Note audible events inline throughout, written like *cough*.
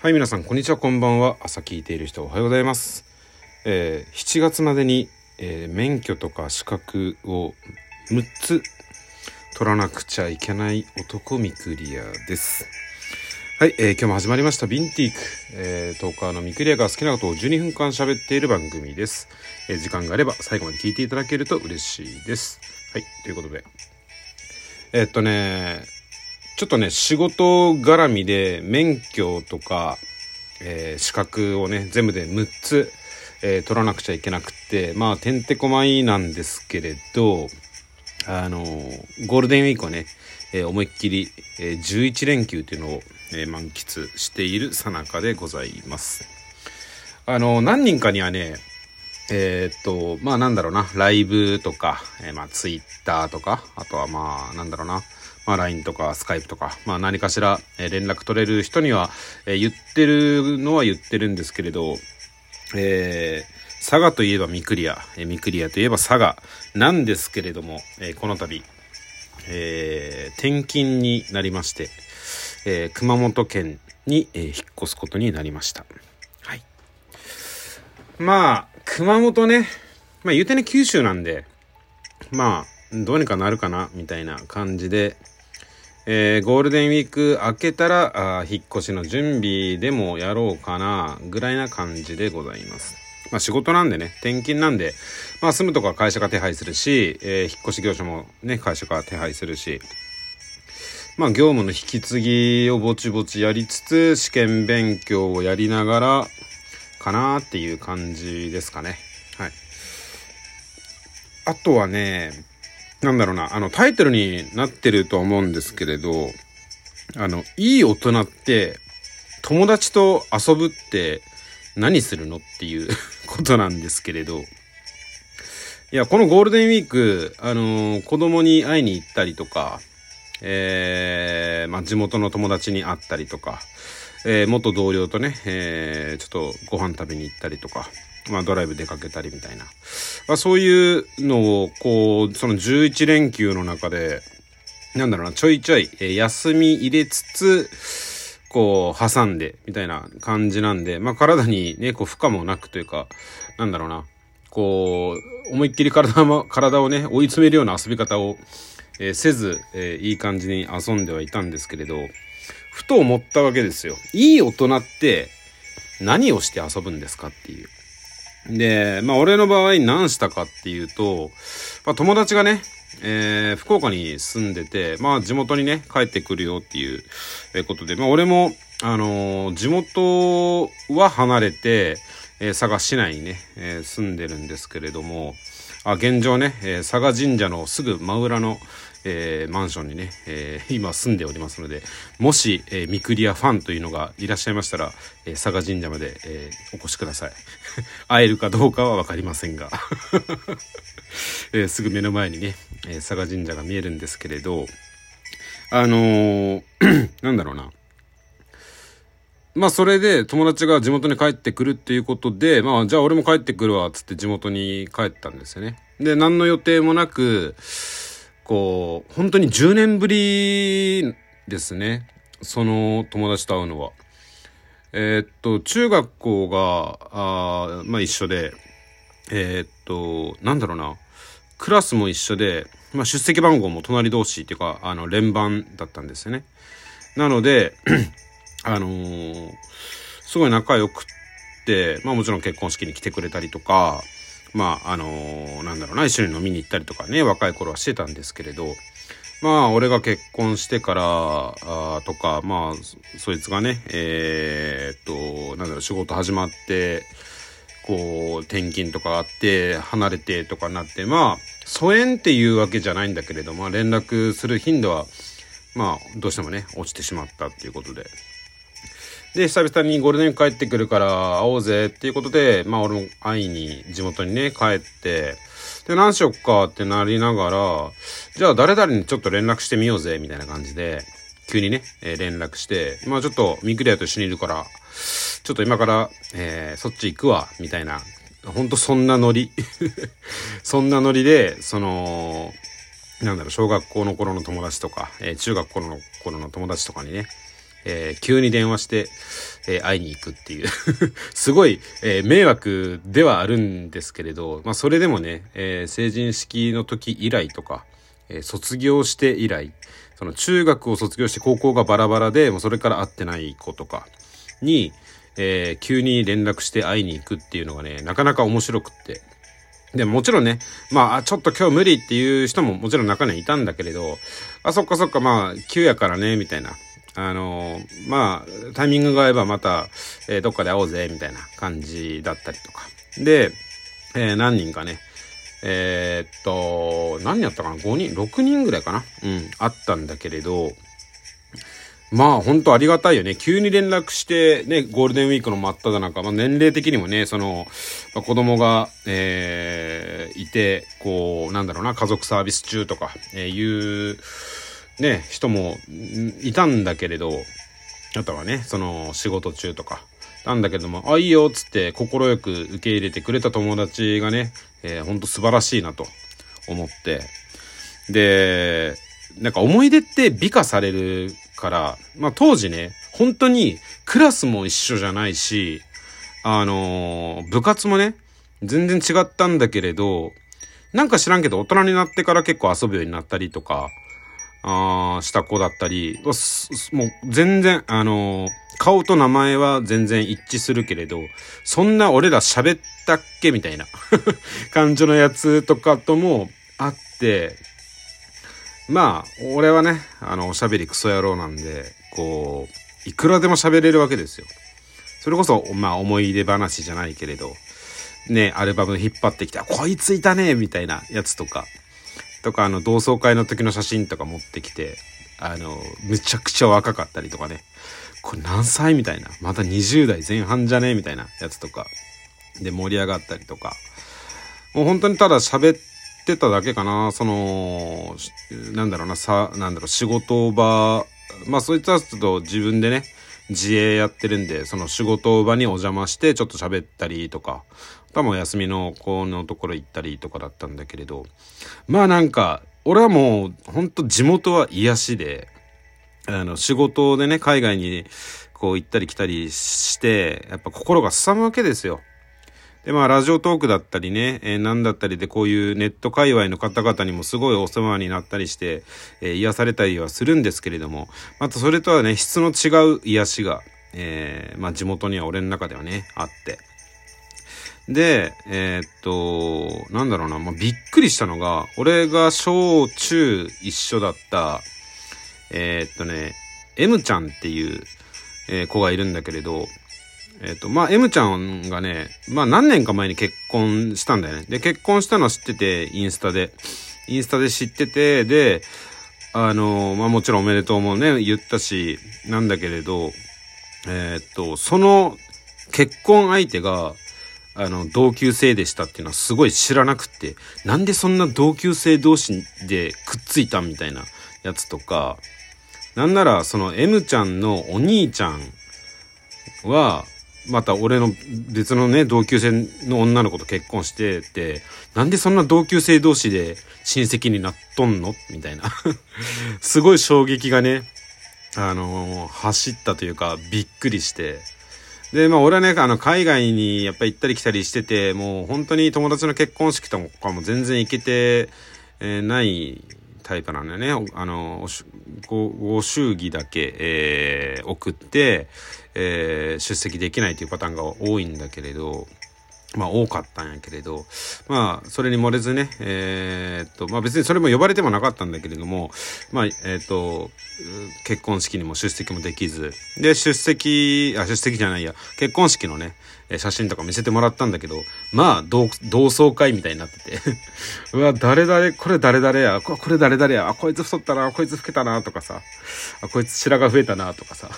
はい、皆さん、こんにちは、こんばんは。朝聞いている人、おはようございます。えー7月までに、えー免許とか資格を6つ取らなくちゃいけない男ミクリアです。はい、えー今日も始まりました、ビンティーク。えー、トーカーのミクリアが好きなことを12分間喋っている番組です。えー時間があれば最後まで聞いていただけると嬉しいです。はい、ということで。えーっとね、ちょっとね、仕事絡みで免許とか、えー資格をね、全部で6つ、えー取らなくちゃいけなくて、まあ、てんてこまいなんですけれど、あのーゴールデンウィークをね、え思いっきり、え11連休っていうのを、え満喫しているさなかでございます。あの何人かにはね、えーっと、まあなんだろうな、ライブとか、えーまあツイッターとか、あとはまあなんだろうな、まあ LINE とかスカイプとか、まあ何かしら、え連絡取れる人には、え言ってるのは言ってるんですけれど、えー佐賀といえばミクリア、えーミクリアといえば佐賀なんですけれども、えーこの度、えー転勤になりまして、え熊本県に、え引っ越すことになりました。はい。まあ、熊本ね、まあ言うてね、九州なんで、まあ、どうにかなるかな、みたいな感じで、えーゴールデンウィーク明けたら、あ引っ越しの準備でもやろうかな、ぐらいな感じでございます。まあ仕事なんでね、転勤なんで、まあ住むとこは会社が手配するし、えー引っ越し業者もね、会社が手配するし、まあ業務の引き継ぎをぼちぼちやりつつ、試験勉強をやりながら、かなーっていう感じですかね。はい。あとはね、なんだろうな、あの、タイトルになってると思うんですけれど、あの、いい大人って、友達と遊ぶって何するのっていう *laughs* ことなんですけれど、いや、このゴールデンウィーク、あのー子供に会いに行ったりとか、えー、まあ、地元の友達に会ったりとか、えー元同僚とね、えーちょっとご飯食べに行ったりとか、まあ、ドライブ出かけたりみたいな。まあ、そういうのを、こう、その11連休の中で、なんだろうな、ちょいちょい、えー休み入れつつ、こう、挟んで、みたいな感じなんで、まあ、体にね、こう、負荷もなくというか、なんだろうな、こう、思いっきり体も、体をね、追い詰めるような遊び方を、えーせず、えーいい感じに遊んではいたんですけれど、ふと思ったわけですよ。いい大人って何をして遊ぶんですかっていう。で、まあ俺の場合何したかっていうと、まあ友達がね、えー福岡に住んでて、まあ地元にね、帰ってくるよっていうことで、まあ俺も、あのー地元は離れて、えー佐賀市内にね、えー住んでるんですけれども、あ現状ね、えー佐賀神社のすぐ真裏の、えーマンションにね、えー今住んでおりますので、もし、えーミクリアファンというのがいらっしゃいましたら、えー佐賀神社まで、えーお越しください。*laughs* 会えるかどうかはわかりませんが、*laughs* えーすぐ目の前にね、えー佐賀神社が見えるんですけれど、あのー *clears throat* なんだろうな。まあそれで友達が地元に帰ってくるっていうことで、まあじゃあ俺も帰ってくるわ、つって地元に帰ったんですよね。で、何の予定もなく、こう、本当に10年ぶりですね。その友達と会うのは。えーっと、中学校が、あまあ一緒で、えーっと、なんだろうな。クラスも一緒で、まあ出席番号も隣同士っていうか、あの、連番だったんですよね。なので、*clears throat* あのーすごい仲良くって、まあもちろん結婚式に来てくれたりとか、まああのーなんだろうな、一緒に飲みに行ったりとかね、若い頃はしてたんですけれど、まあ俺が結婚してから、あとか、まあそいつがね、えーっと、なんだろう、仕事始まって、こう、転勤とかあって、離れてとかなって、まあ、疎遠っていうわけじゃないんだけれども、連絡する頻度は、まあ、どうしてもね、落ちてしまったっていうことで。で、久々にゴールデン帰ってくるから会おうぜっていうことで、まあ俺も会いに地元にね、帰って、で、何しよっかってなりながら、じゃあ誰々にちょっと連絡してみようぜ、みたいな感じで、急にね、えー連絡して、まあちょっとミクリアと一緒にいるから、ちょっと今から、えーそっち行くわ、みたいな、ほんとそんなノリ。*laughs* そんなノリで、その、なんだろう、小学校の頃の友達とか、えー中学校の頃の友達とかにね、えー、急に電話して、えー、会いに行くっていう *laughs* すごい、えー、迷惑ではあるんですけれど、まあそれでもね、え成人式の時以来とか、え卒業して以来、その中学を卒業して高校がバラバラで、もうそれから会ってない子とかに、え急に連絡して会いに行くっていうのがね、なかなか面白くって。で、もちろんね、まあ、ちょっと今日無理っていう人ももちろん中にはいたんだけれど、あ、そっかそっか、まあ、急やからね、みたいな。あの、まあ、タイミングが合えばまた、えー、どっかで会おうぜ、みたいな感じだったりとか。で、えー、何人かね、えー、っと、何やったかな ?5 人 ?6 人ぐらいかな？うん、あったんだけれど、まあ本当ありがたいよね。急に連絡して、ね、ゴールデンウィークの真っ只中、まあ年齢的にもね、その、まあ、子供が、えー、いて、こう、なんだろうな、家族サービス中とか、えー、いう、ね、人もいたんだけれど、あとはね、その仕事中とか、なんだけども、あ、いいよっつって快く受け入れてくれた友達がね、えー、ほんと素晴らしいなと思って、で、なんか思い出って美化されるから、まあ当時ね、本当にクラスも一緒じゃないし、あのー、部活もね、全然違ったんだけれど、なんか知らんけど大人になってから結構遊ぶようになったりとか、あした子だったり、もう全然、あのー、顔と名前は全然一致するけれど、そんな俺ら喋ったっけみたいな *laughs* 感じのやつとかともあって、まあ、俺はね、あの、おしゃべりクソ野郎なんで、こう、いくらでも喋れるわけですよ。それこそ、まあ、思い出話じゃないけれど、ね、アルバム引っ張ってきて、こいついたねみたいなやつとか、とか、あの、同窓会の時の写真とか持ってきて、あの、むちゃくちゃ若かったりとかね、これ何歳みたいな、また20代前半じゃねみたいなやつとか、で盛り上がったりとか、もう本当にただ喋ってただけかな。その、なんだろうな、さ、なんだろう、仕事場、まあそういっと自分でね、自営やってるんで、その仕事場にお邪魔してちょっと喋ったりとか、多分お休みの子のところ行ったりとかだったんだけれど、まあなんか、俺はもう、ほんと地元は癒しで、あの、仕事でね、海外にこう行ったり来たりして、やっぱ心がすさむわけですよ。で、まあ、ラジオトークだったりね、えー、なんだったりで、こういうネット界隈の方々にもすごいお世話になったりして、えー、癒されたりはするんですけれども、またそれとはね、質の違う癒しが、えー、まあ、地元には俺の中ではね、あって。で、えー、っと、なんだろうな、まあ、びっくりしたのが、俺が小中一緒だった、えー、っとね、M ちゃんっていう、えー、子がいるんだけれど、えっ、と、まあ、M ちゃんがね、まあ、何年か前に結婚したんだよね。で、結婚したのは知ってて、インスタで。インスタで知ってて、で、あの、まあ、もちろんおめでとうもね、言ったし、なんだけれど、えっ、と、その結婚相手が、あの、同級生でしたっていうのはすごい知らなくって、なんでそんな同級生同士でくっついたみたいなやつとか、なんなら、その M ちゃんのお兄ちゃんは、また俺の別のね、同級生の女の子と結婚してて、なんでそんな同級生同士で親戚になっとんのみたいな *laughs* すごい衝撃がね、あのー、走ったというか、びっくりして。で、まあ俺はね、あの、海外にやっぱ行ったり来たりしてて、もう本当に友達の結婚式とかも全然行けて、えー、ないタイプなんだよね。あの、ご、ご祝儀だけ、えー、送って、えー、出席できないというパターンが多いんだけれど、まあ多かったんやけれど、まあそれに漏れずね、えー、っと、まあ別にそれも呼ばれてもなかったんだけれども、まあえー、っと、結婚式にも出席もできず、で、出席、あ、出席じゃないや、結婚式のね、写真とか見せてもらったんだけど、まあ同、同窓会みたいになってて *laughs* うわ、誰々、これ誰々や、これ誰々や、あ、こいつ太ったな、こいつ老けたな、とかさ、あ、こいつ白が増えたな、とかさ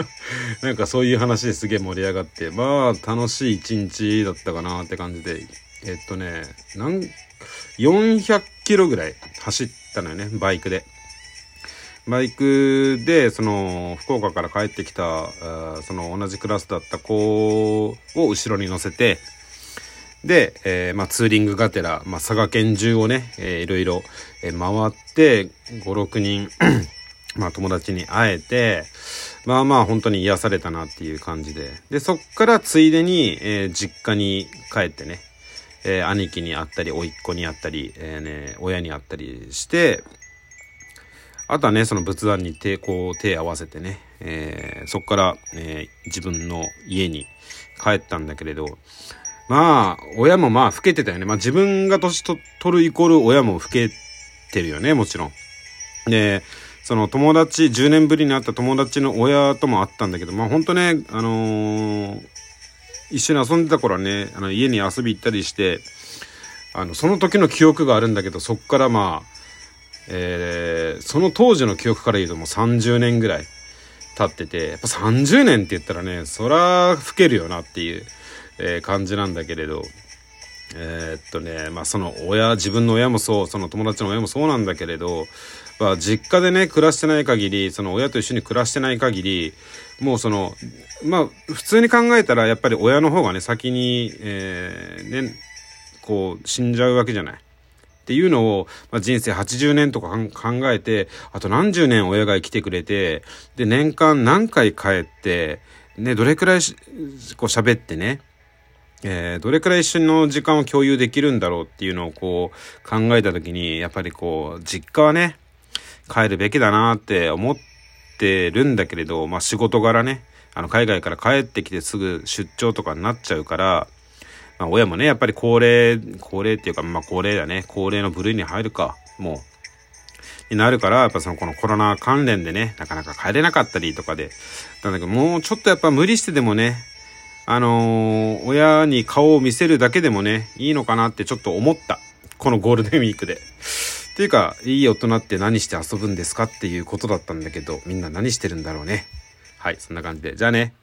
*laughs* なんかそういう話ですげえ盛り上がって、まあ楽しい一日だったかなって感じで、えっとね、なん、400キロぐらい走ったのよね、バイクで。バイクで、その、福岡から帰ってきた、その同じクラスだった子を後ろに乗せて、で、えー、まあ、ツーリングがてら、まあ、佐賀県中をね、えー、いろいろ、えー、回って、5、6人 *clears throat* まあ、友達に会えて、まあまあ本当に癒されたなっていう感じで。で、そっからついでに、えー、実家に帰ってね、えー、兄貴に会ったり、甥っ子に会ったり、えー、ね、親に会ったりして、あとはね、その仏壇に手、こう手合わせてね、えー、そこから、えー、自分の家に帰ったんだけれど、まあ、親もまあ老けてたよね。まあ自分が年と取るイコール親も老けてるよね、もちろん。で、その友達、10年ぶりに会った友達の親とも会ったんだけど、まあほんとね、あのー、一緒に遊んでた頃はね、あの家に遊び行ったりして、あの、その時の記憶があるんだけど、そっからまあ、えー、その当時の記憶から言うともう30年ぐらい経ってて、やっぱ30年って言ったらね、そら老けるよなっていう、えー、感じなんだけれど、えー、っとね、まあその親、自分の親もそう、その友達の親もそうなんだけれど、まあ実家でね、暮らしてない限り、その親と一緒に暮らしてない限り、もうその、まあ普通に考えたらやっぱり親の方がね、先に、えー、ね、こう死んじゃうわけじゃない。っていうのを、まあ、人生80年とか考えて、あと何十年親が生きてくれて、で、年間何回帰って、ね、どれくらいこう喋ってね、えー、どれくらい一緒の時間を共有できるんだろうっていうのをこう考えた時に、やっぱりこう、実家はね、帰るべきだなって思ってるんだけれど、まあ仕事柄ね、あの海外から帰ってきてすぐ出張とかになっちゃうから、まあ、親もね、やっぱり高齢、高齢っていうか、まあ、高齢だね。高齢の部類に入るか、もう。になるから、やっぱそのこのコロナ関連でね、なかなか帰れなかったりとかで、なんだけど、もうちょっとやっぱ無理してでもね、あのー、親に顔を見せるだけでもね、いいのかなってちょっと思った。このゴールデンウィークで。っていうか、いい大人って何して遊ぶんですかっていうことだったんだけど、みんな何してるんだろうね。はい、そんな感じで。じゃあね。